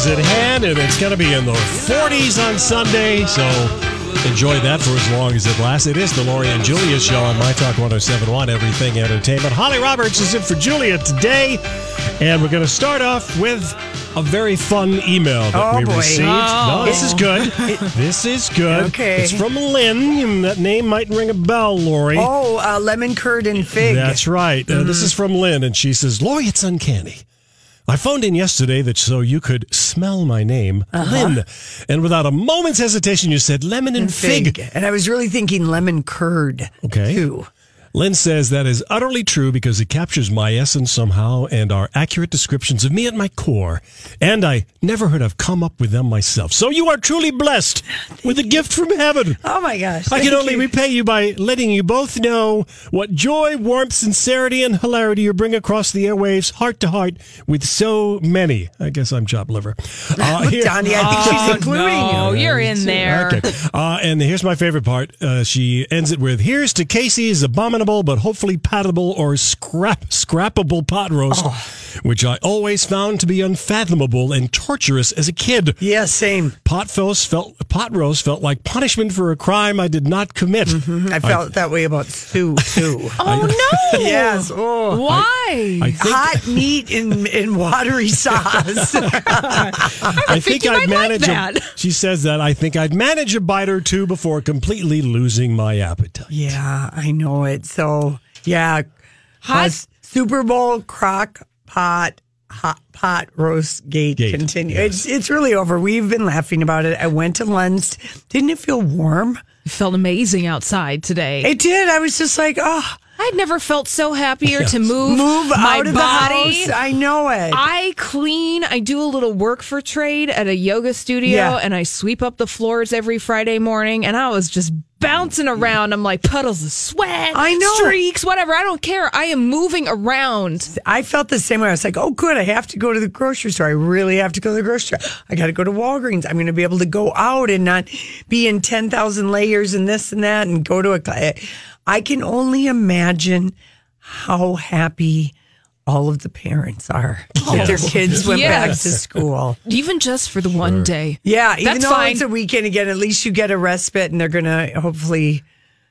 Is at hand, and it's going to be in the 40s on Sunday. So enjoy that for as long as it lasts. It is the Lori and Julia show on My Talk 1071, Everything Entertainment. Holly Roberts is in for Julia today, and we're going to start off with a very fun email that Oh, we boy. received. No, this is good. this is good. Okay. It's from Lynn. That name might ring a bell, Lori. Oh, uh, lemon curd and fig. That's right. Uh, this is from Lynn, and she says, Lori, it's uncanny. I phoned in yesterday that so you could smell my name, Lynn. And without a moment's hesitation, you said lemon and, fig. And I was really thinking lemon curd. Okay. Too. Lynn says that is utterly true because it captures my essence somehow and are accurate descriptions of me at my core. And I never would have come up with them myself. So you are truly blessed with a gift from heaven. Oh my gosh. I can only you. repay you by letting you both know what joy, warmth, sincerity, and hilarity you bring across the airwaves, heart to heart, with so many. I guess I'm chopped liver. Uh, here- Donnie, I think she's including no, you. you're in there. Okay. Uh, and here's my favorite part. Uh, she ends it with Here's to Casey's abominable but hopefully palatable or scrap scrappable pot roast, oh. which I always found to be unfathomable and torturous as a kid. Yeah, same. Pot roast felt pot roast felt like punishment for a crime I did not commit. Mm-hmm. I felt that way about stew too. Oh no! yes. Oh. Why? I think Hot meat in in watery sauce. I, think I'd might like manage. that. a, she says that I think I'd manage a bite or two before completely losing my appetite. yeah, I know it. So yeah, Hot- uh, Super Bowl crock pot hot pot roast gate, Gate, continue. yes. It's it's really over. We've been laughing about it. I went to Lens. Didn't it feel warm? It felt amazing outside today. It did. I was just like, oh, I'd never felt so happier to move, move my out of body. the house. I know it. I clean. I do a little work for trade at a yoga studio, Yeah. and I sweep up the floors every Friday morning. And I was just bouncing around. I'm like puddles of sweat, I know. streaks, whatever. I don't care. I am moving around. I felt the same way. I was like, oh, good. I have to go to the grocery store. I really have to go to the grocery store. I got to go to Walgreens. I'm going to be able to go out and not be in 10,000 layers and this and that and go to a. cl- I can only imagine how happy all of the parents are that their kids went back to school. Even just for the one day. Yeah, even though fine. it's a weekend again, at least you get a respite and they're going to hopefully.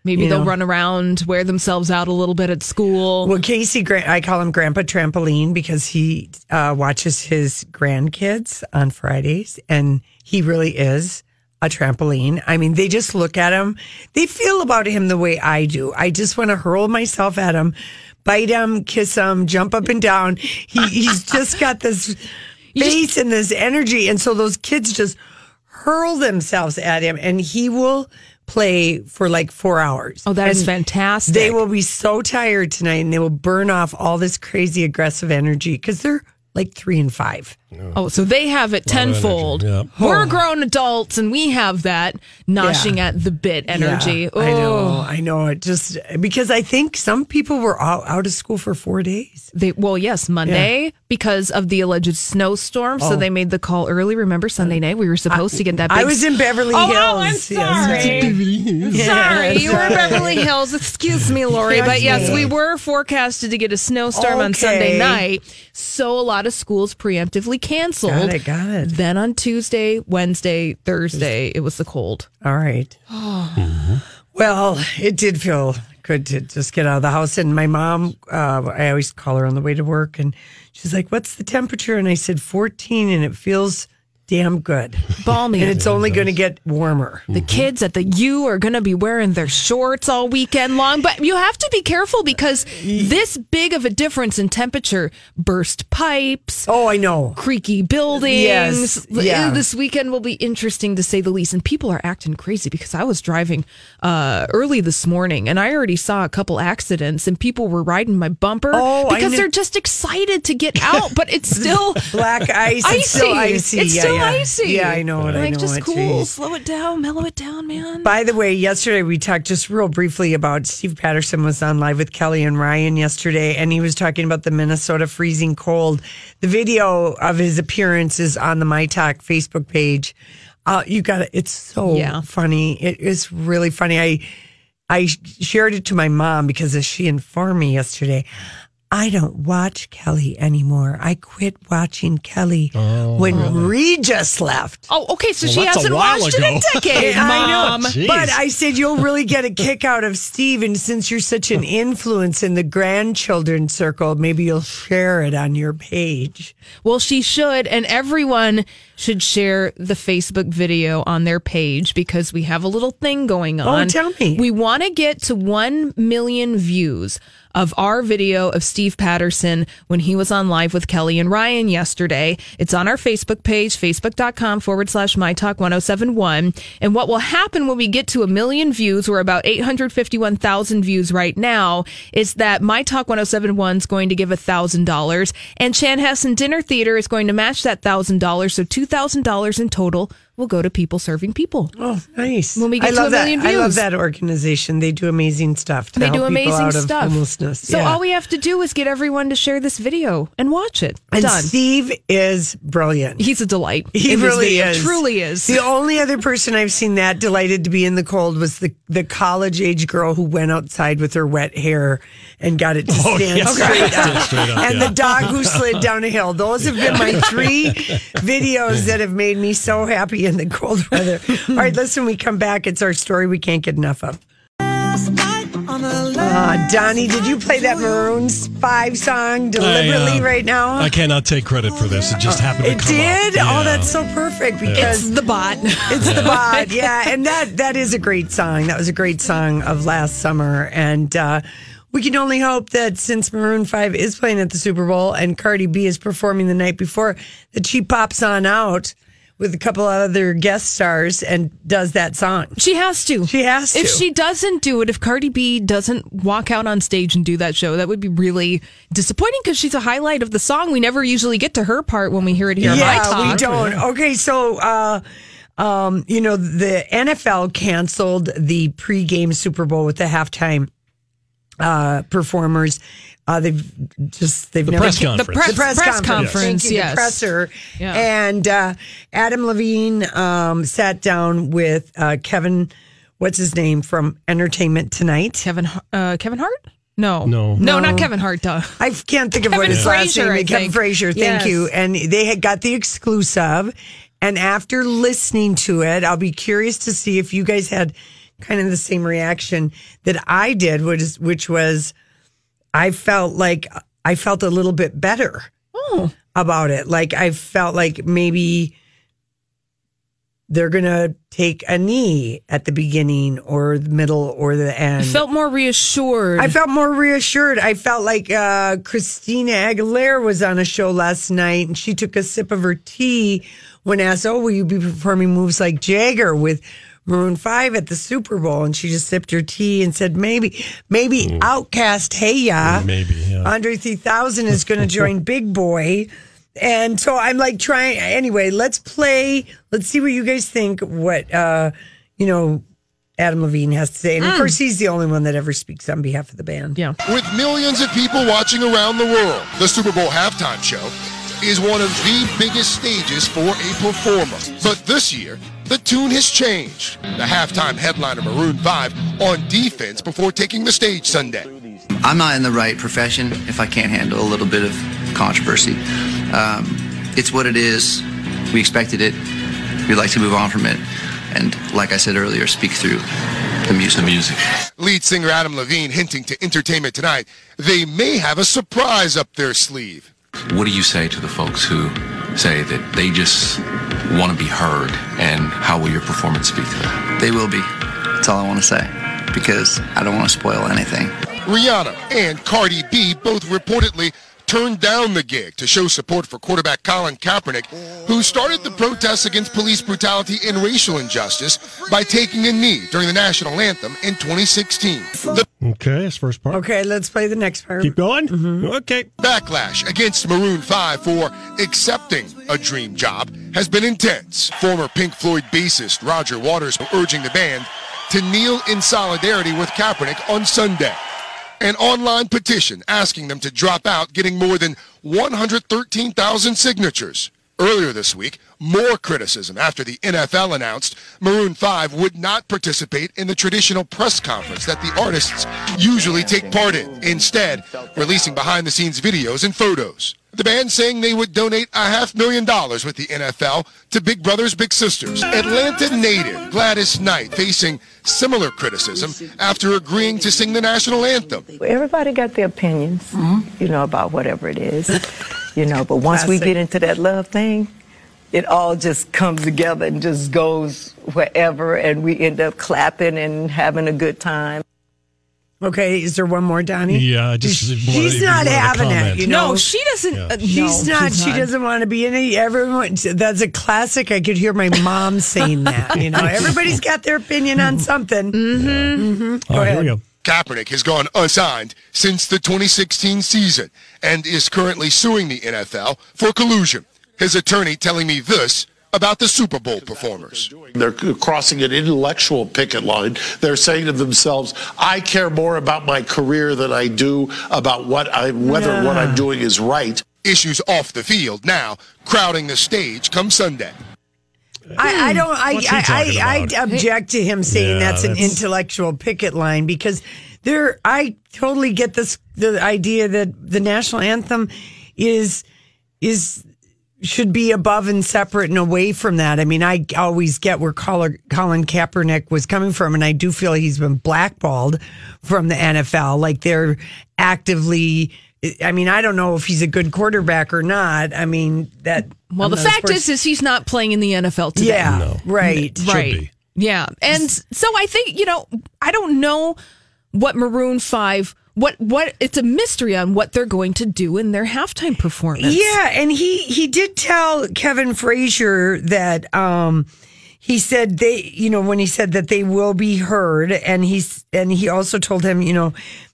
Maybe You they'll know. run around, wear themselves out a little bit at school. Well, Casey, I call him Grandpa Trampoline because he uh, watches his grandkids on Fridays, and he really is a trampoline. I mean, they just look at him. They feel about him the way I do. I just want to hurl myself at him, bite him, kiss him, jump up and down. He, he's just got this face and this energy, and so those kids just hurl themselves at him, and he will play for like four hours. Oh, that is And fantastic. They will be so tired tonight and they will burn off all this crazy aggressive energy because they're like three and five. Oh, so they have it tenfold. energy, We're oh. grown adults and we have that noshing Yeah. at the bit energy. Yeah, I know. Oh. I know it just because I think some people were out, out of school for four days. They well, yes, Monday, because of the alleged snowstorm. So oh. they made the call early. Remember Sunday night? We were supposed to get that big Oh. I was in Beverly Oh, Hills. oh, I'm Yes. sorry. Sorry, you were in Beverly Hills. Excuse me, Lori. But yes, we were forecasted to get a snowstorm on Sunday night. So a lot of schools preemptively canceled. Got it, got it. Then on Tuesday, Wednesday, Thursday, it was the cold. All right. Well, it did feel good to just get out of the house. And my mom, uh, I always call her on the way to work, and she's like, "What's the temperature?" And I said, "14," and it feels damn good. Balmy. And it's only going to get warmer. The kids at the U are going to be wearing their shorts all weekend long, but you have to be careful because this big of a difference in temperature burst pipes, Oh, I know. creaky buildings. Yes, yeah. This weekend will be interesting to say the least. And people are acting crazy because I was driving uh, early this morning and I already saw a couple accidents and people were riding my bumper Oh, because they're just excited to get out, but it's still Black ice. icy. It's still icy. It's yeah, still yeah. icy. Yeah, I know it. I Like, know just it. cool, Jeez. slow it down, mellow it down, man. By the way, yesterday we talked just real briefly about Steve Patterson was on live with Kelly and Ryan yesterday, and he was talking about the Minnesota freezing cold. The video of his appearance is on the My Talk Facebook page. Uh, you got it. It's so Yeah. funny. It is really funny. I I shared it to my mom because as she informed me yesterday. I don't watch Kelly anymore. I quit watching Kelly oh, when Regis left. Oh, okay. So Well, she hasn't while watched it in ago. a decade, I know. Mom. Jeez. But I said you'll really get a kick out of Steve, and since you're such an influence in the grandchildren circle, maybe you'll share it on your page. Well, she should, and everyone should share the Facebook video on their page because we have a little thing going oh, on. Oh, tell me. We want to get to 1 million views of our video of Steve Patterson when he was on live with Kelly and Ryan yesterday. It's on our Facebook page, facebook.com forward slash my talk 1071. And what will happen when we get to a million views, we're about 851,000 views right now, is that my talk 1071 is going to give $1,000 and Chan Chanhassen Dinner Theater is going to match that $1,000. So $2,000 in total will go to people serving people. Oh, nice! When we get I to love a that. million I love that organization. They do amazing stuff. To They help do people amazing out of stuff. Homelessness. So Yeah. all we have to do is get everyone to share this video and watch it. and Done. Steve is brilliant. He's a delight. He really video. is. Truly is. The only other person I've seen that delighted to be in the cold was the, the college age girl who went outside with her wet hair and got it to Oh, stand yeah. straight up. straight up, and yeah. the dog who slid down a hill. Those have been my three videos that have made me so happy in the cold weather. All right, listen, we come back. It's our story we can't get enough of. Uh, Donnie, did you play that Maroons 5 song deliberately I, uh, right now? I cannot take credit for this. It just happened to It come did? up. Oh, that's so perfect because it's the bot. it's the bot. yeah, and that that is a great song. That was a great song of last summer, and uh, we can only hope that since Maroon Five is playing at the Super Bowl and Cardi B is performing the night before, that she pops on out with a couple other guest stars and does that song. She has to. She has to. If she doesn't do it, if Cardi B doesn't walk out on stage and do that show, that would be really disappointing because she's a highlight of the song. We never usually get to her part when we hear it here. on My Yeah, Talk. we don't. Okay, so uh, um, you know the NFL canceled the pregame Super Bowl with the halftime uh, performers. Uh, they've just they've The never press The conference. press, the press, press conference, conference, Thank you, yes. the presser. Yeah. And uh, Adam Levine um, sat down with uh, Kevin, what's his name from Entertainment Tonight. Kevin, uh, Kevin Hart? No. No. No, not Kevin Hart. Duh. I can't think of what Kevin his last name is. Kevin. Frazier, thank Yes. you. And they had got the exclusive. And after listening to it, I'll be curious to see if you guys had kind of the same reaction that I did, which, is, which was I felt like I felt a little bit better about it. Like I felt like maybe they're going to take a knee at the beginning or the middle or the end. Felt more reassured. I felt more reassured. I felt like uh, Christina Aguilera was on a show last night and she took a sip of her tea when asked, Oh, will you be performing moves like Jagger with Maroon 5 at the Super Bowl? And she just sipped her tea and said, Maybe, maybe OutKast Hey Ya. Maybe, yeah. Andre 3000 is going to join Big Boi. And so I'm like trying, anyway, let's play, let's see what you guys think, what, uh, you know, Adam Levine has to say. And of course, he's the only one that ever speaks on behalf of the band. Yeah. With millions of people watching around the world, the Super Bowl halftime show is one of the biggest stages for a performer. But this year, the tune has changed. The halftime headliner Maroon 5 on defense before taking the stage Sunday. I'm not in the right profession if I can't handle a little bit of controversy. Um, it's what it is. We expected it. We'd like to move on from it. And like I said earlier, speak through the music. The music. Lead singer Adam Levine hinting to Entertainment Tonight they may have a surprise up their sleeve. What do you say to the folks who say that they just want to be heard, and how will your performance speak to that? They will be. That's all I want to say. Because I don't want to spoil anything. Rihanna and Cardi B both reportedly turned down the gig to show support for quarterback Colin Kaepernick, who started the protests against police brutality and racial injustice by taking a knee during the national anthem in 2016. The Okay, that's first part. Okay, let's play the next part. Keep going. Mm-hmm. Okay. backlash against Maroon 5 for accepting a dream job has been intense. Former Pink Floyd bassist Roger Waters urging the band to kneel in solidarity with Kaepernick on Sunday. An online petition asking them to drop out, getting more than 113,000 signatures. Earlier this week, more criticism after the NFL announced Maroon 5 would not participate in the traditional press conference that the artists usually take part in, instead, releasing behind the scenes videos and photos. The band saying they would donate a half million dollars with the NFL to Big Brothers Big Sisters. Atlanta native Gladys Knight facing similar criticism after agreeing to sing the national anthem. Everybody got their opinions, mm-hmm. you know, about whatever it is, you know. But once we get into that love thing, it all just comes together and just goes wherever, and we end up clapping and having a good time. Okay, is there one more, Donnie? Yeah, just She's wanted- not wanted having it. You know, no, she doesn't. Yeah. uh, She's no, not. she's She doesn't want to be in it. Everyone. That's a classic. I could hear my mom saying that. You know, everybody's got their opinion on something. Mm hmm. All right, here we go. Kaepernick has gone unsigned since the 2016 season and is currently suing the NFL for collusion. His attorney telling me this about the Super Bowl performers. They're crossing an intellectual picket line. They're saying to themselves, I care more about my career than I do about what I whether what I'm doing is right. Issues off the field now crowding the stage come Sunday. I, I don't. I I, I. I object to him saying Yeah, that's an that's- intellectual picket line because there. I totally get this. The idea that the national anthem is is should be above and separate and away from that. I mean, I always get where Colin, Colin Kaepernick was coming from, and I do feel he's been blackballed from the NFL. Like they're actively. I mean, I don't know if he's a good quarterback or not. I mean, that. Well, I'm the fact sports- is, is he's not playing in the NFL today. yeah, No. right. Should right. be. Yeah, and so I think you know, I don't know what Maroon Five. What what? It's a mystery on what they're going to do in their halftime performance. Yeah, and he he did tell Kevin Frazier that um he said they you know when he said that they will be heard and he's and he also told him, you know,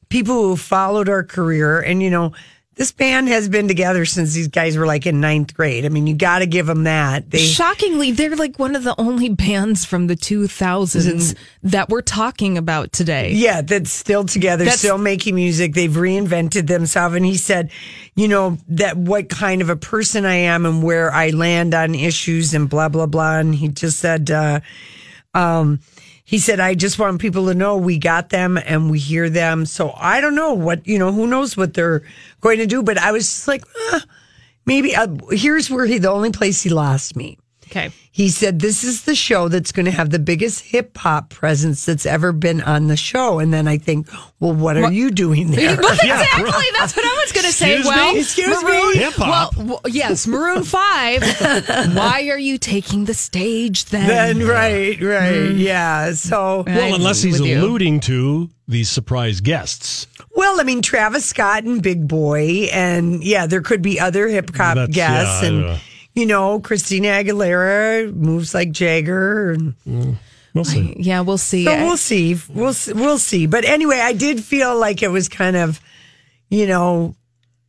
people who followed our career and you know this band has been together since these guys were like in ninth grade. I mean, you got to give them that. They Shockingly, they're like one of the only bands from the 2000s that we're talking about today. Yeah, that's still together, That's- still making music. They've reinvented themselves. And he said, you know, that what kind of a person I am and where I land on issues and blah, blah, blah. And he just said, uh, um, he said, I just want people to know we got them and we hear them. So I don't know what, you know, who knows what they're going to do. But I was just like, ah, maybe uh, here's where he, the only place he lost me. Okay. He said, This is the show that's going to have the biggest hip hop presence that's ever been on the show. And then I think, Well, what are you doing there? Well, exactly. That's what I was going to say. Excuse well, me? Excuse me? Hip-hop? Well, w- yes, Maroon 5. Why are you taking the stage then? Then, right, right. Mm. Yeah. So, Well, unless he's with you. alluding to these surprise guests. well, I mean, Travis Scott and Big Boi. And yeah, there could be other hip hop guests. yeah, and, know. You know, Christina Aguilera moves like Jagger. And, mm. We'll see. yeah, we'll see. So I- we'll see. We'll see. we'll see. But anyway, I did feel like it was kind of, you know,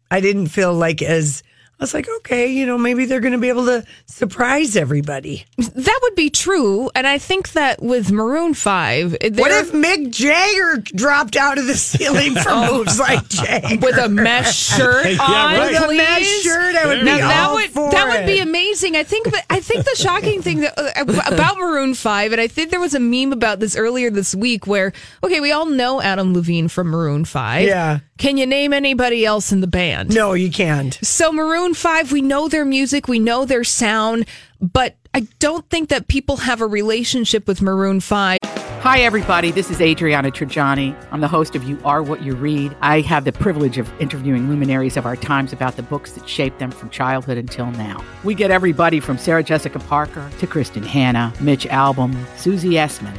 I didn't feel like as I was like, okay, you know, maybe they're going to be able to surprise everybody. That would be true. And I think that with Maroon 5, What if Mick Jagger dropped out of the ceiling for moves like Jagger? with a mesh shirt Yeah, on, right. With a mesh shirt, I would be Now, that would for that would be amazing. I think I think the shocking thing that, uh, about Maroon Five, and I think there was a meme about this earlier this week, where okay, we all know Adam Levine from Maroon Five. Yeah. Can you name anybody else in the band? No, you can't. So Maroon 5, we know their music, we know their sound, but I don't think that people have a relationship with Maroon 5. Hi, everybody. This is Adriana Trigiani. I'm the host of You Are What You Read. I have the privilege of interviewing luminaries of our times about the books that shaped them from childhood until now. We get everybody from Sarah Jessica Parker to Kristin Hannah, Mitch Albom, Susie Essman,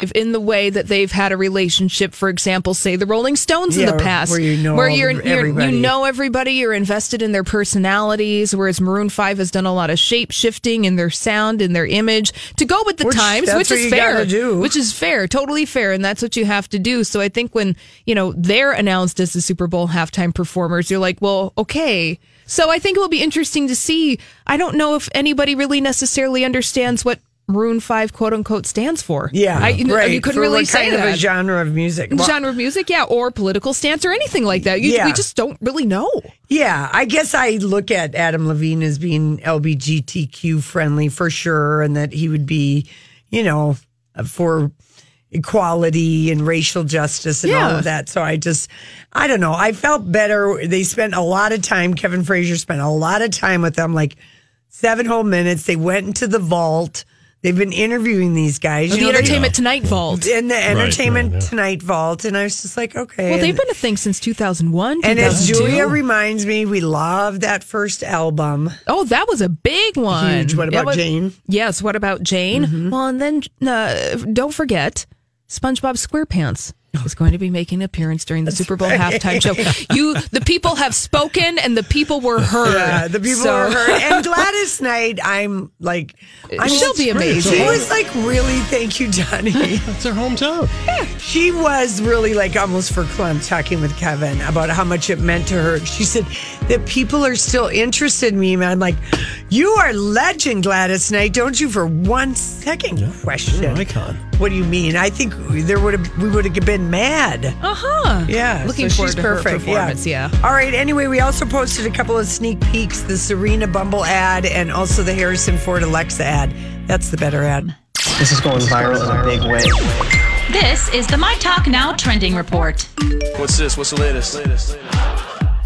If in the way that they've had a relationship, for example, say the Rolling Stones in the past, where you know where you're, you're everybody. you know everybody, you're invested in their personalities. Whereas Maroon Five has done a lot of shape shifting in their sound, in their image to go with the Which- times, which is fair, which is fair, totally fair, and that's what you have to do. So I think when you know they're announced as the Super Bowl halftime performers, you're like, well, okay. So I think it will be interesting to see. I don't know if anybody really necessarily understands what. Maroon Five, quote unquote, stands for. Yeah, I, you, right. you couldn't For really say kind of that a genre of music. Well, genre of music, yeah, or political stance or anything like that. You, Yeah. We just don't really know. Yeah, I guess I look at Adam Levine as being LGBTQ friendly for sure, and that he would be, you know, for equality and racial justice and all of that. So I just, I don't know. I felt better. They spent a lot of time. Kevin Frazier spent a lot of time with them, like seven whole minutes. They went into the vault. They've been interviewing these guys. the You know, they- Entertainment Tonight Vault. in the Entertainment right, yeah. Tonight vault, and I was just like, okay. Well, they've been a thing since 2001. and as Julia reminds me, we love that first album. Oh, that was a big one. Huge. What That about was- Jane? Mm-hmm. Yes. What about Jane? Well, and then uh, don't forget SpongeBob SquarePants. Is going to be making an appearance during the Super Bowl halftime show. You, the people have spoken, and the people were heard. Yeah, the people So- are heard. And Gladys Knight, I'm like, uh, I'm She'll be amazing. She was like, really, thank you, Johnny. It's her hometown. Yeah. She was really like almost for clump talking with Kevin about how much it meant to her. She said that people are still interested in me. And I'm like, you are legend, Gladys Knight. Don't you for one second question. You're an icon. What do you mean? I think there would have we would have been mad. Uh huh. Yeah, Looking so forward she's to her performance, yeah. All right. Anyway, we also posted a couple of sneak peeks: the Serena Bumble ad and also the Harrison Ford Alexa ad. That's the better ad. This is going viral in a big way. This is the My Talk Now trending report. What's this? What's the latest? latest,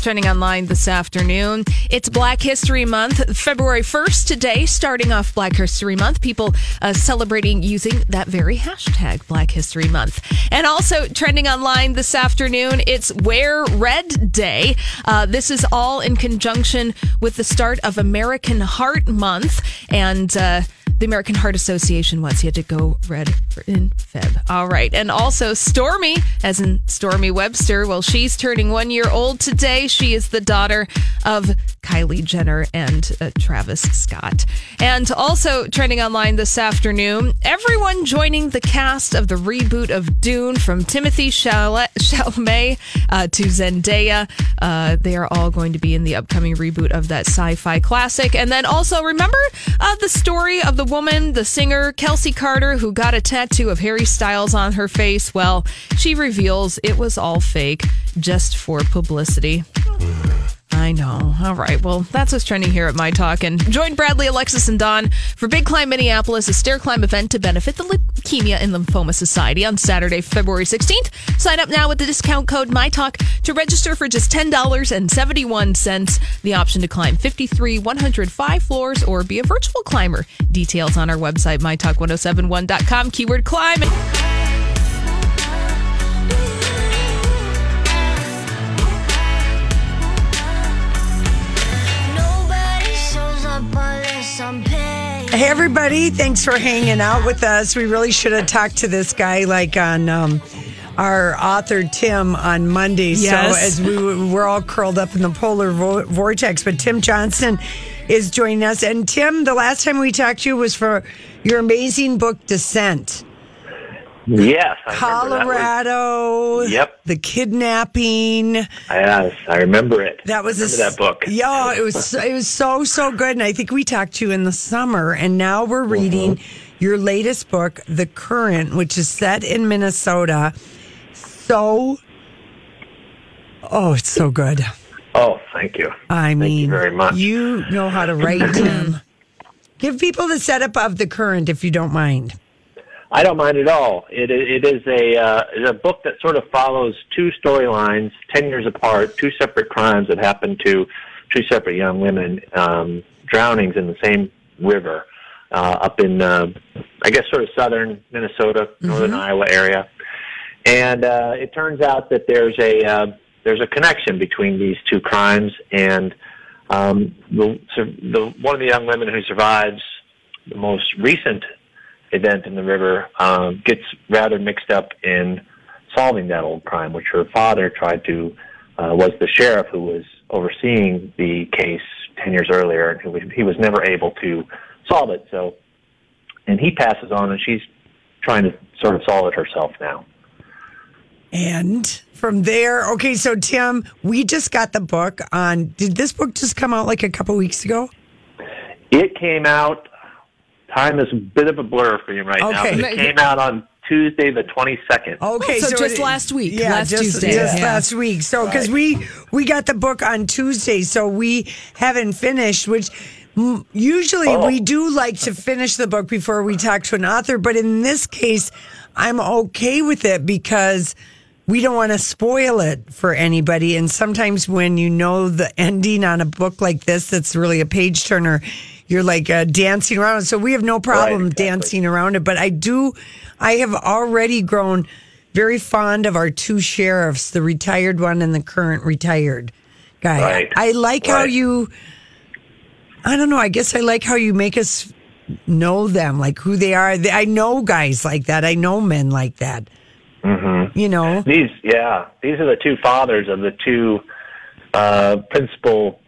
Trending online this afternoon. It's Black History Month, February 1st today, starting off Black History Month. People uh, celebrating using that very hashtag, Black History Month. And also trending online this afternoon, it's Wear Red Day. Uh, this is all in conjunction with the start of American Heart Month. And, uh, the American Heart Association wants you to go red in Feb. All right. And also Stormy, as in Stormi Webster. Well, she's turning one year old today. She is the daughter of Kylie Jenner and uh, Travis Scott. And also trending online this afternoon, everyone joining the cast of the reboot of Dune from Timothée Chalamet uh, to Zendaya. Uh, they are all going to be in the upcoming reboot of that sci fi classic. And then also, remember uh, the story of the woman, the singer Kelsy Karter, who got a tattoo of Harry Styles on her face? Well, she reveals it was all fake, just for publicity. I know. All right. Well, that's what's trending here at My Talk. And join Bradley, Alexis, and Don for Big Climb Minneapolis, a stair climb event to benefit the Leukemia and Lymphoma Society on Saturday, February 16th. Sign up now with the discount code MyTalk to register for just $10.71. The option to climb 53, 105 floors or be a virtual climber. Details on our website, mytalk1071.com, keyword climb. Hey, everybody. Thanks for hanging out with us. We really should have talked to this guy like on um, our author, Tim, on Monday. Yes. So, as we we're all curled up in the polar vo- vortex, but Tim Johnston is joining us. And, Tim, the last time we talked to you was for your amazing book, Descent. Yes, I. Colorado. Yep. The kidnapping. Yes, I remember it. That was a that book. Yeah, it was it was so so good, and I think we talked to you in the summer, and now we're reading Mm-hmm. your latest book, The Current, which is set in Minnesota. So, oh, it's so good. Oh, thank you. I Thank mean, you very much. you know how to write, Tim. Give people the setup of The Current, if you don't mind. I don't mind at all. It it is a uh, a book that sort of follows two storylines, ten years apart, two separate crimes that happen to two separate young women, um, drownings in the same river uh, up in uh, I guess sort of southern Minnesota, northern Iowa area. And uh, it turns out that there's a uh, there's a connection between these two crimes, and um, the, so the one of the young women who survives the most recent event in the river um, gets rather mixed up in solving that old crime, which her father tried to uh, was the sheriff who was overseeing the case ten years earlier, and who was, he was never able to solve it. So, and he passes on, and she's trying to sort of solve it herself now. And from there, okay, so Tim, we just got the book on. Did this book just come out like a couple weeks ago? It came out. Time is a bit of a blur for you right now, Okay. but it came out on Tuesday, the twenty second. Okay, Oh, so just it- last week, Yeah, last just, Tuesday. just Yeah. last week. So because we we got the book on Tuesday, so we haven't finished. Which usually Oh. we do like to finish the book before we talk to an author, but in this case, I'm okay with it because. We don't want to spoil it for anybody. And sometimes when you know the ending on a book like this, that's really a page turner, you're like uh, dancing around. So we have no problem dancing around it. But I do, I have already grown very fond of our two sheriffs, the retired one and the current retired guy. Right. I like how you, I don't know, I guess I like how you make us know them, like who they are. I know guys like that. I know men like that. Mm-hmm. You know, These, yeah, these are the two fathers of the two uh, principal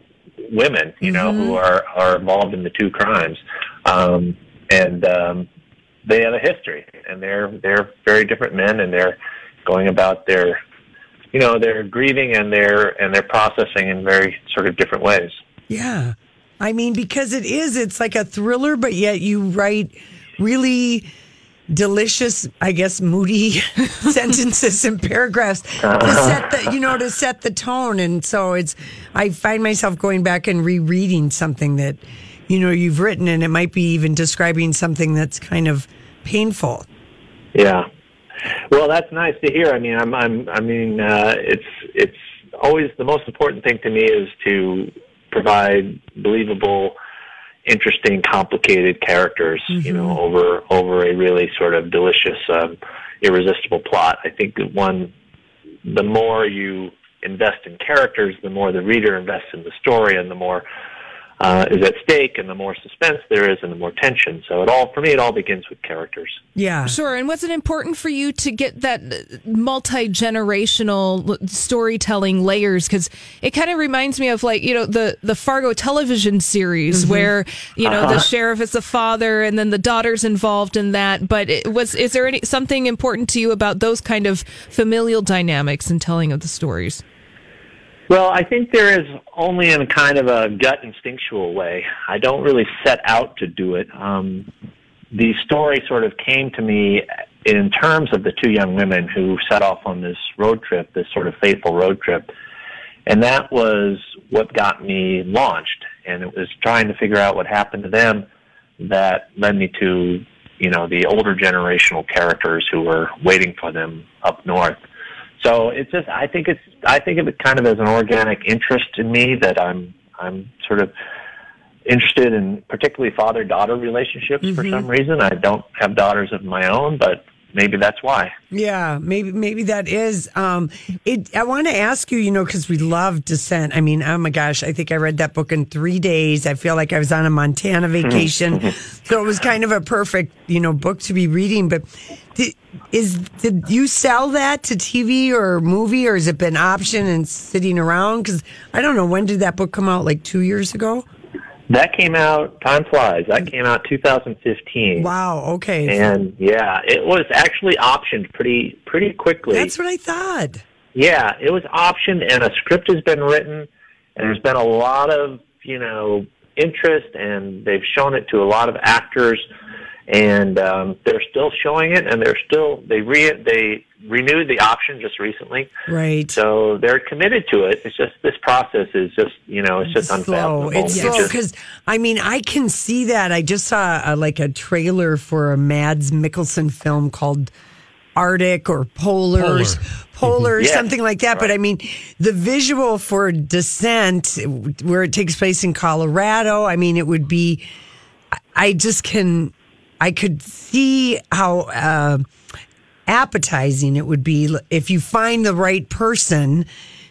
women, you know, who are are involved in the two crimes, um, and um, they have a history, and they're they're very different men, and they're going about their, you know, their grieving and their and their processing in very sort of different ways. Yeah. I mean, because it is, it's like a thriller, but yet you write really delicious, I guess, moody sentences and paragraphs to set the, you know, to set the tone. And so it's, I find myself going back and rereading something that, you know, you've written, and it might be even describing something that's kind of painful. Yeah. Well, that's nice to hear. I mean, I'm, I'm, I mean, uh, it's, it's always the most important thing to me is to provide believable, interesting, complicated characters. You know, over over a really sort of delicious, um, irresistible plot. I think that one, the more you invest in characters, the more the reader invests in the story, and the more uh, is at stake, and the more suspense there is, and the more tension. So it all, for me, it all begins with characters. Yeah. Sure. And was it important for you to get that multi generational storytelling layers? Because it kind of reminds me of like, you know, the, the Fargo television series Mm-hmm. where, you know, the Uh-huh. sheriff is the father and then the daughter's involved in that. But it was, is there any, something important to you about those kind of familial dynamics and telling of the stories? Well, I think there is only in kind of a gut instinctual way. I don't really set out to do it. Um, the story sort of came to me in terms of the two young women who set off on this road trip, this sort of fateful road trip. And that was what got me launched, and it was trying to figure out what happened to them that led me to you know the older generational characters who were waiting for them up north. So it's just I think it's I think of it kind of as an organic interest in me that I'm I'm sort of interested in particularly father daughter relationships for Mhm. some reason. I don't have daughters of my own, but maybe that's why. Yeah, maybe maybe that is. Um, it. I want to ask you, you know, because we love Descent. I mean, oh my gosh, I think I read that book in three days. I feel like I was on a Montana vacation, so it was kind of a perfect, you know, book to be reading. But did, is did you sell that to TV or movie, or has it been option and sitting around? Because I don't know when did that book come out? Like two years ago. That came out time flies. That mm. came out 2015. Wow. Okay. And yeah, it was actually optioned pretty pretty quickly. That's what I thought. Yeah, it was optioned, and a script has been written, and there's been a lot of you know interest, and they've shown it to a lot of actors, and um, they're still showing it, and they're still they re they renewed the option just recently, Right. so they're committed to it. It's just this process is just you know it's just slow. unfathomable. It's You slow because I mean I can see that. I just saw a, like a trailer for a Mads Mikkelsen film called Arctic or Polars, Polar, Yes, something like that. But I mean, the visual for Descent, where it takes place in Colorado. I mean, it would be. I- I just can. I could see how. Uh, appetizing it would be if you find the right person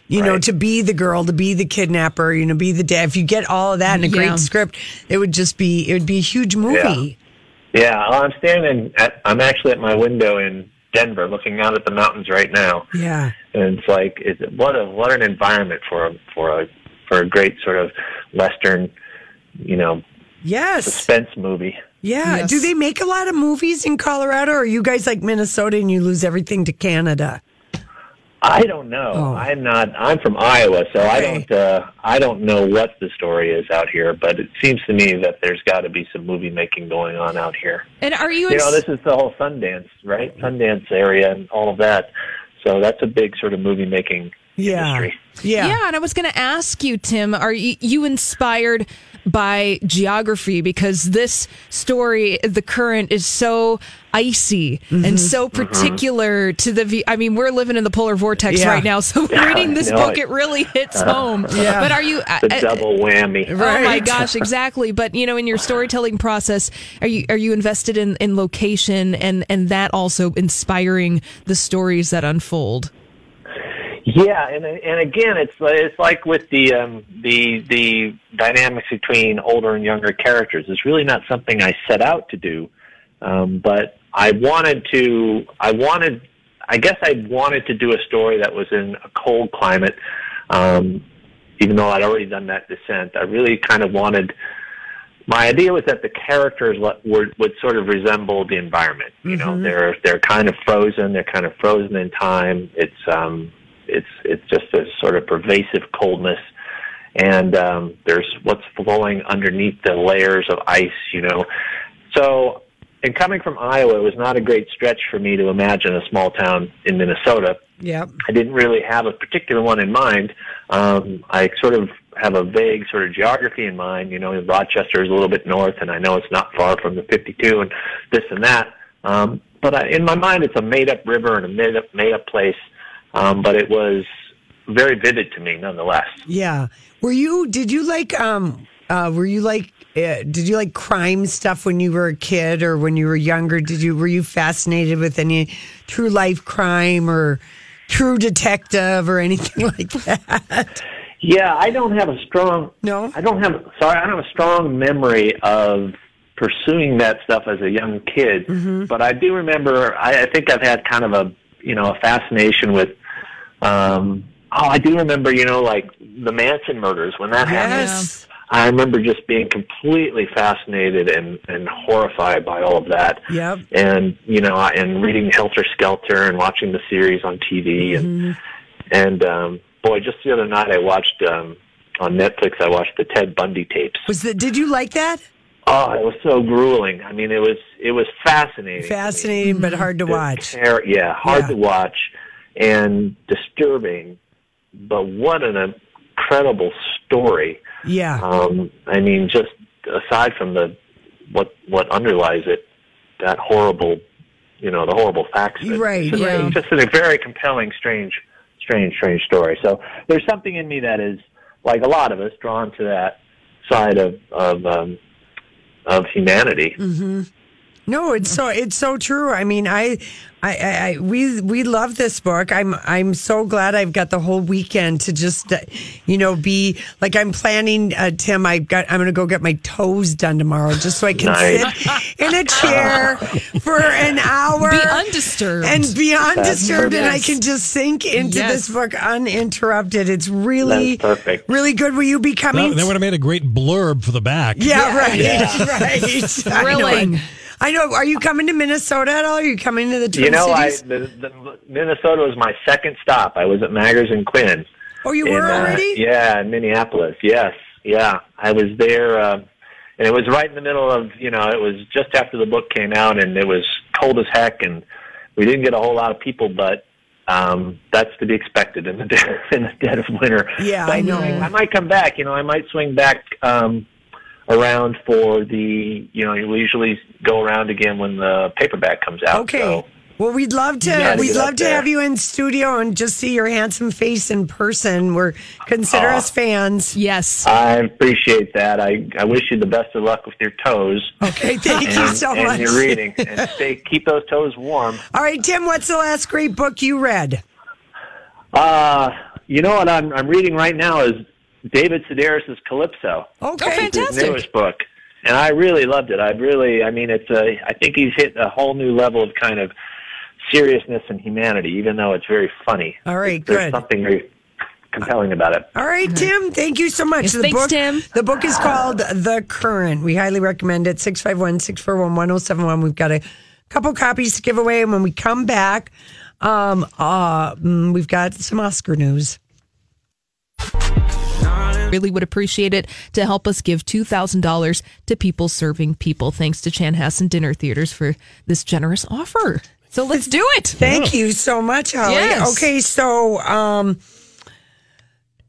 you know to be the girl to be the kidnapper you know be the dad if you get all of that in a Yeah. great script it would just be it would be a huge movie Yeah, well, I'm standing at. I'm actually at my window in Denver, looking out at the mountains right now, yeah and it's like, it's, what a what an environment for a for a for a great sort of western, you know, yes suspense movie. Yeah Yes. do they make a lot of movies in colorado or are you guys like minnesota and you lose everything to canada I don't know. I'm not. I'm from Iowa, so I don't. Uh, I don't know what the story is out here, but it seems to me that there's got to be some movie making going on out here. And are you? You know, this is the whole Sundance, right? Sundance area and all of that. So that's a big sort of movie making yeah industry. yeah Yeah, and I was going to ask you, Tim, are you, you inspired by geography? Because this story, the current is so icy Mm-hmm. and so particular to the. I mean, we're living in the polar vortex Yeah. right now, so Yeah, reading this book, it. it really hits Uh, home. yeah. But are you? The uh, double whammy. Oh my gosh, exactly. But you know, in your storytelling process, are you are you invested in, in location and and that also inspiring the stories that unfold? Yeah, and and again, it's it's like with the um, the the dynamics between older and younger characters. It's really not something I set out to do, um, but I wanted to. I wanted. I guess I wanted to do a story that was in a cold climate, um, even though I'd already done that descent. I really kind of wanted. My idea was that the characters would would sort of resemble the environment. You know, they're they're kind of frozen. They're kind of frozen in time. It's um, it's it's just a sort of pervasive coldness, and um, there's what's flowing underneath the layers of ice. You know, so and coming from Iowa, it was not a great stretch for me to imagine a small town in Minnesota. Yeah, I didn't really have a particular one in mind. Um, I sort of have a vague sort of geography in mind. You know, Rochester is a little bit north, and I know it's not far from the 52 and this and that. Um, but I, in my mind, it's a made-up river and a made-up made-up place. Um, but it was very vivid to me, nonetheless. Yeah. Were you? Did you like? Um. Uh. Were you like? Uh, did you like crime stuff when you were a kid or when you were younger? Did you? Were you fascinated with any true life crime or true detective or anything like that? Yeah, I don't have a strong. No, I don't have. Sorry, I don't have a strong memory of pursuing that stuff as a young kid. Mm-hmm. But I do remember. I, I think I've had kind of a you know a fascination with. Um, oh, I do remember. You know, like the Manson murders when that Yes. happened. I remember just being completely fascinated and, and horrified by all of that. Yep. And you know, and reading Helter Skelter and watching the series on TV and Mm-hmm. and um, boy, just the other night I watched um, on Netflix. I watched the Ted Bundy tapes. Was that? Did you like that? Oh, it was so grueling. I mean, it was it was fascinating. Fascinating, but hard to The watch. ter- yeah, hard Yeah. to watch and disturbing. But what an incredible story. Yeah. Um, I mean, just aside from the what what underlies it, that horrible, you know, the horrible facts. Right, It's just, yeah. just a very compelling, strange, strange, strange story. So there's something in me that is, like a lot of us, drawn to that side of of um, of humanity. hmm No, it's so it's so true. I mean, I, I, I, I we we love this book. I'm I'm so glad I've got the whole weekend to just, uh, you know, be like I'm planning. Uh, Tim, I got I'm going to go get my toes done tomorrow, just so I can Nice. sit in a chair for an hour, Be undisturbed. and be That's undisturbed, and I can just sink into Yes. this book uninterrupted. It's really That's perfect. really good. Will you be coming? That, that would have made a great blurb for the back. Yeah, right, right. I know Thrilling. I know. Are you coming to Minnesota at all? Are you coming to the Twin You know, I Cities? the, the, Minnesota was my second stop. I was at Magers and Quinn. oh, you in, were uh, already? yeah, in Minneapolis. Yes, yeah. I was there, uh, and it was right in the middle of you know, it was just after the book came out, and it was cold as heck, and we didn't get a whole lot of people, but. Um, that's to be expected in the dead, in the dead of winter. Yeah, But I know. I might come back. You know, I might swing back um, around for the. You know, we usually go around again when the paperback comes out. Okay. So. Well, we'd love to. We'd love to there. have you in studio and just see your handsome face in person. We're consider Aw. us fans. Yes. I appreciate that. I, I wish you the best of luck with your toes. Okay, thank and, you so much. and much. your reading. And stay keep those toes warm. All right, Tim. What's the last great book you read? Uh you know what I'm I'm reading right now is David Sedaris' Calypso. Okay, His newest book. And I really loved it. I really I mean it's a I think he's hit a whole new level of kind of seriousness and humanity, even though it's very funny. All right, There's good. something very compelling about it. All right, Tim. Thank you so much. Yes, the thanks, book, Tim. The book is called The Current. We highly recommend it. 651 641 1071. We've got a couple copies to give away. And when we come back, um, uh, mm, we've got some Oscar news. Really would appreciate it to help us give $2,000 to people serving people. Thanks to Chanhassen Dinner Theaters for this generous offer. So let's do it. Thank you so much, Holly. Yes. Okay, so um,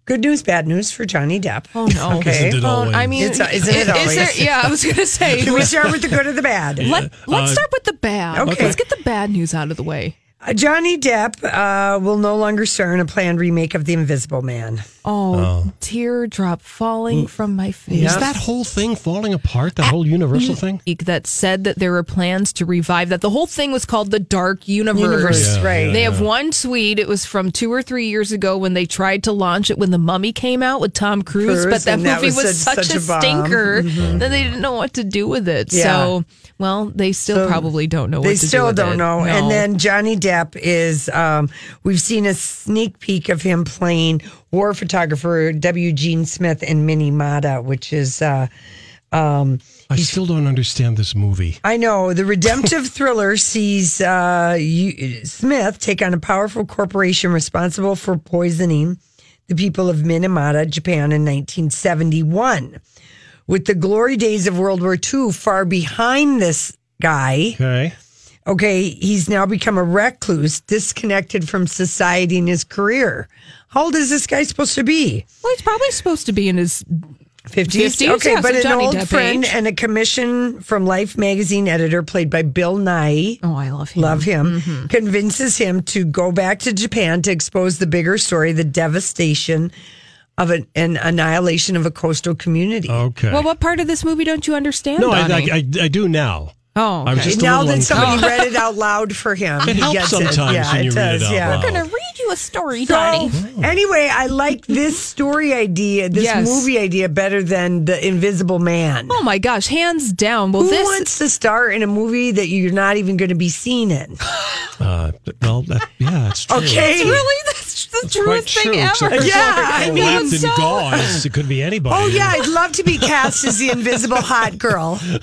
good news, bad news for Johnny Depp. Oh, no. Okay. Isn't it Well, always? I mean, It's- isn't it is always? there- yeah, I was going to say. Can we start with the good or the bad? Let, let's Uh, start with the bad. Okay. Let's get the bad news out of the way. Uh, Johnny Depp uh, will no longer star in a planned remake of The Invisible Man. Oh, teardrop falling from my face. Is that whole thing falling apart? That whole Universal thing? that said that there were plans to revive that. The whole thing was called the Dark Universe. Universe, Yeah, right. yeah, they have one tweet. It was from two or three years ago when they tried to launch it when The Mummy came out with Tom Cruise, Cruise, but that and that movie was was, such- such, such a, a bomb. stinker Mhm. that they didn't know what to do with it. Yeah. So, well, they still So probably don't know They what to do still with don't it. know. No. And then Johnny Depp is, um, we've seen a sneak peek of him playing war photographer W. Gene Smith in Minamata, which is, uh, um, I still don't understand this movie. I know the redemptive thriller sees uh, you, Smith take on a powerful corporation responsible for poisoning the people of Minamata, Japan, in 1971. With the glory days of World War II far behind this guy, Okay. Okay, he's now become a recluse, disconnected from society and his career. How old is this guy supposed to be? well, he's probably supposed to be in his 50s? 50s, Okay, yeah, but so an Johnny old Depp friend age. and a commission from Life magazine editor played by Bill Nighy. Oh, I love him. Love him. Mhm. Convinces him to go back to Japan to expose the bigger story, the devastation of an, an annihilation of a coastal community. Okay. Well, what part of this movie don't you understand? no, I, I, I, I do now. Oh, I was just now that somebody unclear. read it out loud for him, It he helps gets sometimes it. Yeah, it read it does. yeah. loud. I'm gonna read you a story, So Donnie. anyway, I like this story idea, this Yes. movie idea better than the Invisible Man. Oh my gosh, hands down. Well, Who this wants to star in a movie that you're not even going to be seen in? Uh, well, that, yeah, it's true. Okay. It's really that's the It's truest thing true, ever. it's Yeah, like I all mean, wrapped in so- gauze. It could be anybody. Oh yeah, I'd love to be cast as the invisible hot girl.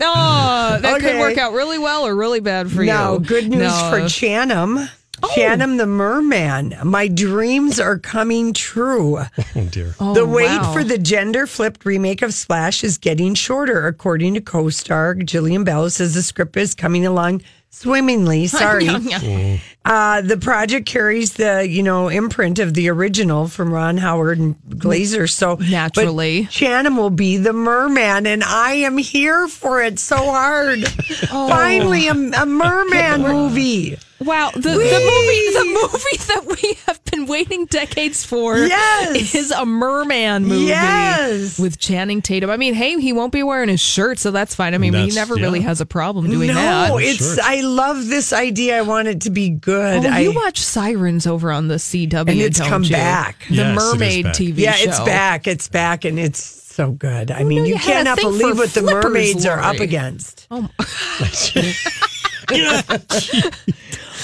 Oh, that Okay. could work out really well or really bad for now, you. No, good news No. for Chanum. Oh. Chanum the merman. My dreams are coming true. Oh, dear. Oh, the wait wow. for the gender flipped remake of Splash is getting shorter, according to co star Jillian Bell, says the script is coming along swimmingly. Sorry. Mm. Yeah, yeah. Uh, the project carries the you know imprint of the original from Ron Howard and Grazer. So Naturally. but Channing will be the merman, and I am here for it so hard. Oh. Finally, a, a merman movie. Wow, the, the Whee! movie the movie that we have been waiting decades for Yes! is a merman movie Yes! with Channing Tatum. I mean, hey, he won't be wearing his shirt, so that's fine. I mean, he That's- never really has a problem doing no, that. it's I love this idea. I want it to be good. Oh, I, you watch Sirens over on the CW, And it's don't come you? back. The Yes, Mermaid back. TV yeah, show. it's back. It's back, and it's so good. I mean, knew you you cannot believe for what the flippers, mermaids are up against. Oh,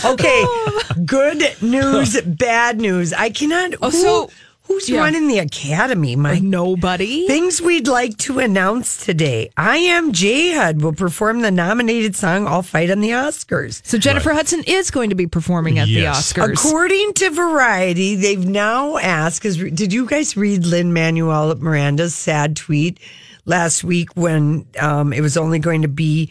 Okay, good news, bad news. I cannot. Oh, who- so- who's yeah. running the academy? My nobody. things we'd like to announce today. I am J HUD will perform the nominated song "I'll Fight" on the Oscars. So Jennifer Hudson is going to be performing at Yes. the Oscars. According to Variety, they've now asked. Because did you guys read Lin-Manuel Miranda's sad tweet last week when um, it was only going to be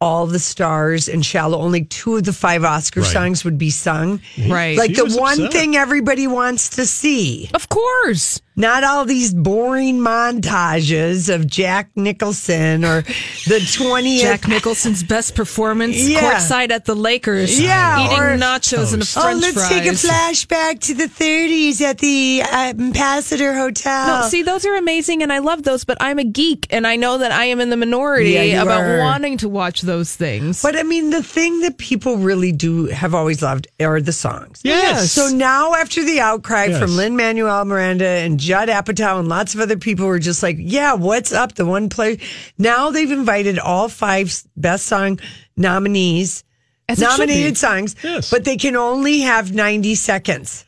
all the stars and shallow? Only two of the five Oscar Right. songs would be sung. Right. Like He the one upset. thing everybody wants to see. of course. Not all these boring montages of Jack Nicholson or the 20th. Jack Nicholson's best performance Yeah. courtside at the Lakers. Yeah, eating or- nachos and a Oh, French let's fries. take a flashback to the 30s at the uh, Ambassador Hotel. No, see, those are amazing, and I love those. But I'm a geek, and I know that I am in the minority Yeah, about are. wanting to watch those things. But I mean, the thing that people really do have always loved are the songs. Yes. So now, after the outcry Yes. from Lin-Manuel Miranda and Judd Apatow and lots of other people were just like, yeah, what's up? The one play. Now they've invited all five best song nominees, As nominated songs, Yes. but they can only have 90 seconds.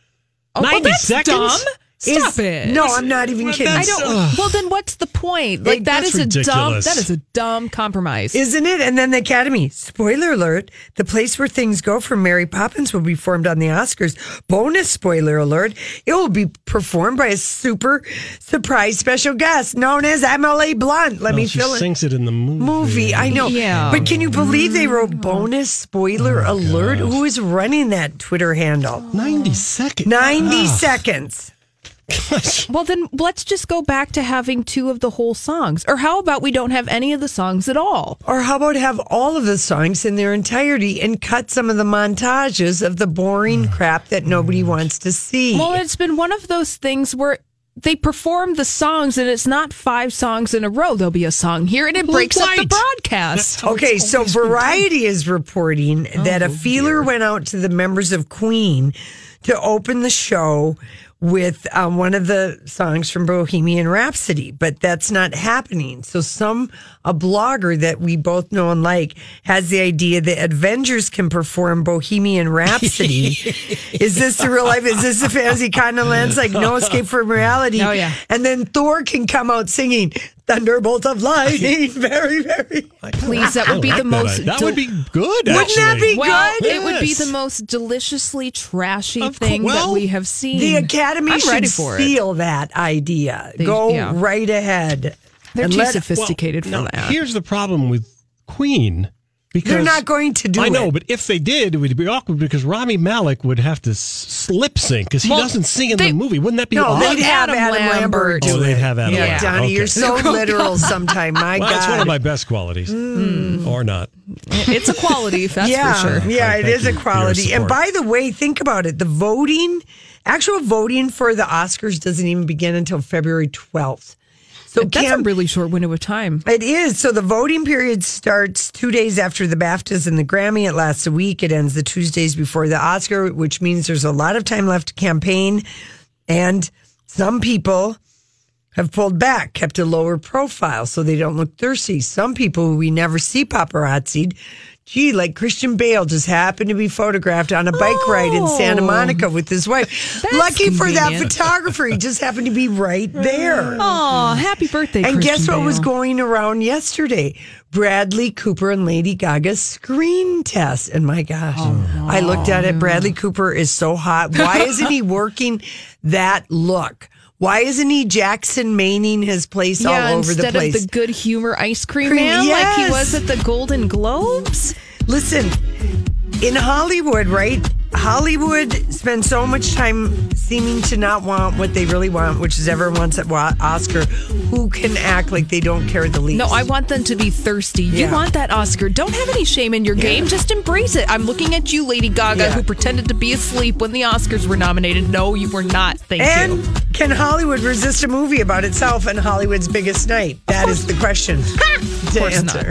oh, well, 90 that's seconds? dumb. Stop Is- it. No, I'm not even kidding. I don't. Ugh. Well, then what's the point? Like that That's is a dumb. That is a dumb compromise. Isn't it? And then the Academy. Spoiler alert: the place where things go for Mary Poppins will be formed on the Oscars. Bonus spoiler alert: it will be performed by a super surprise special guest known as Emily Blunt. Let Oh, me she fill in. sings it in the movie. Movie, I know. Yeah. But can you believe they wrote bonus spoiler alert? Who is running that Twitter handle? 90 seconds. 90 Ah. seconds. well, then let's just go back to having two of the whole songs, or how about we don't have any of the songs at all? Or how about have all of the songs in their entirety and cut some of the montages of the boring mm. crap that nobody mm. wants to see? Well, it's been one of those things where they perform the songs and it's not five songs in a row. There'll be a song here and it breaks up the broadcast. Okay, so Variety is reporting that Oh, a feeler went out to the members of Queen to open the show with um, one of the songs from Bohemian Rhapsody, but that's not happening. So, some a blogger that we both know and like has the idea that Avengers can perform Bohemian Rhapsody. is this the real life? Is this a fantasy kind of lens? Like no escape from reality? Oh, yeah. And then Thor can come out singing Thunderbolt of Lightning. Very, very. Please, that would be I the like most. That, that del- would be good. Wouldn't that be well, good? it would be the most deliciously trashy Of cour- thing well, that we have seen. The Academy I'm should ready for it. that idea. They- Go yeah. right ahead. They're and too let- sophisticated Well, for now, that. Here's the problem with Queen. Because They're not going to do it. I know, it. but if they did, it would be awkward because Rami Malek would have to s- lip sync because he Well, doesn't sing in they- the movie. Wouldn't that be No, odd? they'd have Adam Adam, Lambert. Lambert. do Oh, they'd it. have Adam Yeah, Lambert. Donnie, Okay. you're so literal sometime. My well, God. that's one of my best qualities, mm. or not. It's a quality, that's yeah, for sure. Yeah, Right, it thank is you a for your quality. And support. by the way, think about it. The voting, actual voting for the Oscars doesn't even begin until February 12th. So That's Cam- a really short window of time. It is. So the voting period starts two days after the BAFTAs and the Grammy. It lasts a week. It ends the Tuesdays before the Oscar, which means there's a lot of time left to campaign. And some people have pulled back, kept a lower profile so they don't look thirsty. Some people we never see paparazzi'd, gee, like Christian Bale just happened to be photographed on a bike ride in Santa Oh. Monica with his wife. Lucky for that photographer, he just happened to be right there. Oh, happy birthday, And guess Christian what was going around yesterday? Bradley Cooper and Lady Gaga's screen test. And my gosh, oh, I looked at it. Bradley Cooper is so hot. Why isn't he working that look? Why isn't he Jackson Maining his place yeah, all over the place? instead of the good humor ice cream Cream- man like he was at the Golden Globes. Listen, in Hollywood, right? Hollywood spends so much time seeming to not want what they really want, which is everyone wants an Oscar. Who can act like they don't care the least? No, I want them to be thirsty. You want that Oscar. Don't have any shame in your game. Just embrace it. I'm looking at you, Lady Gaga, Yeah. who pretended to be asleep when the Oscars were nominated. No, you were not. Thank and you. can Hollywood resist a movie about itself and Hollywood's biggest night? That is the question. to course not. answer.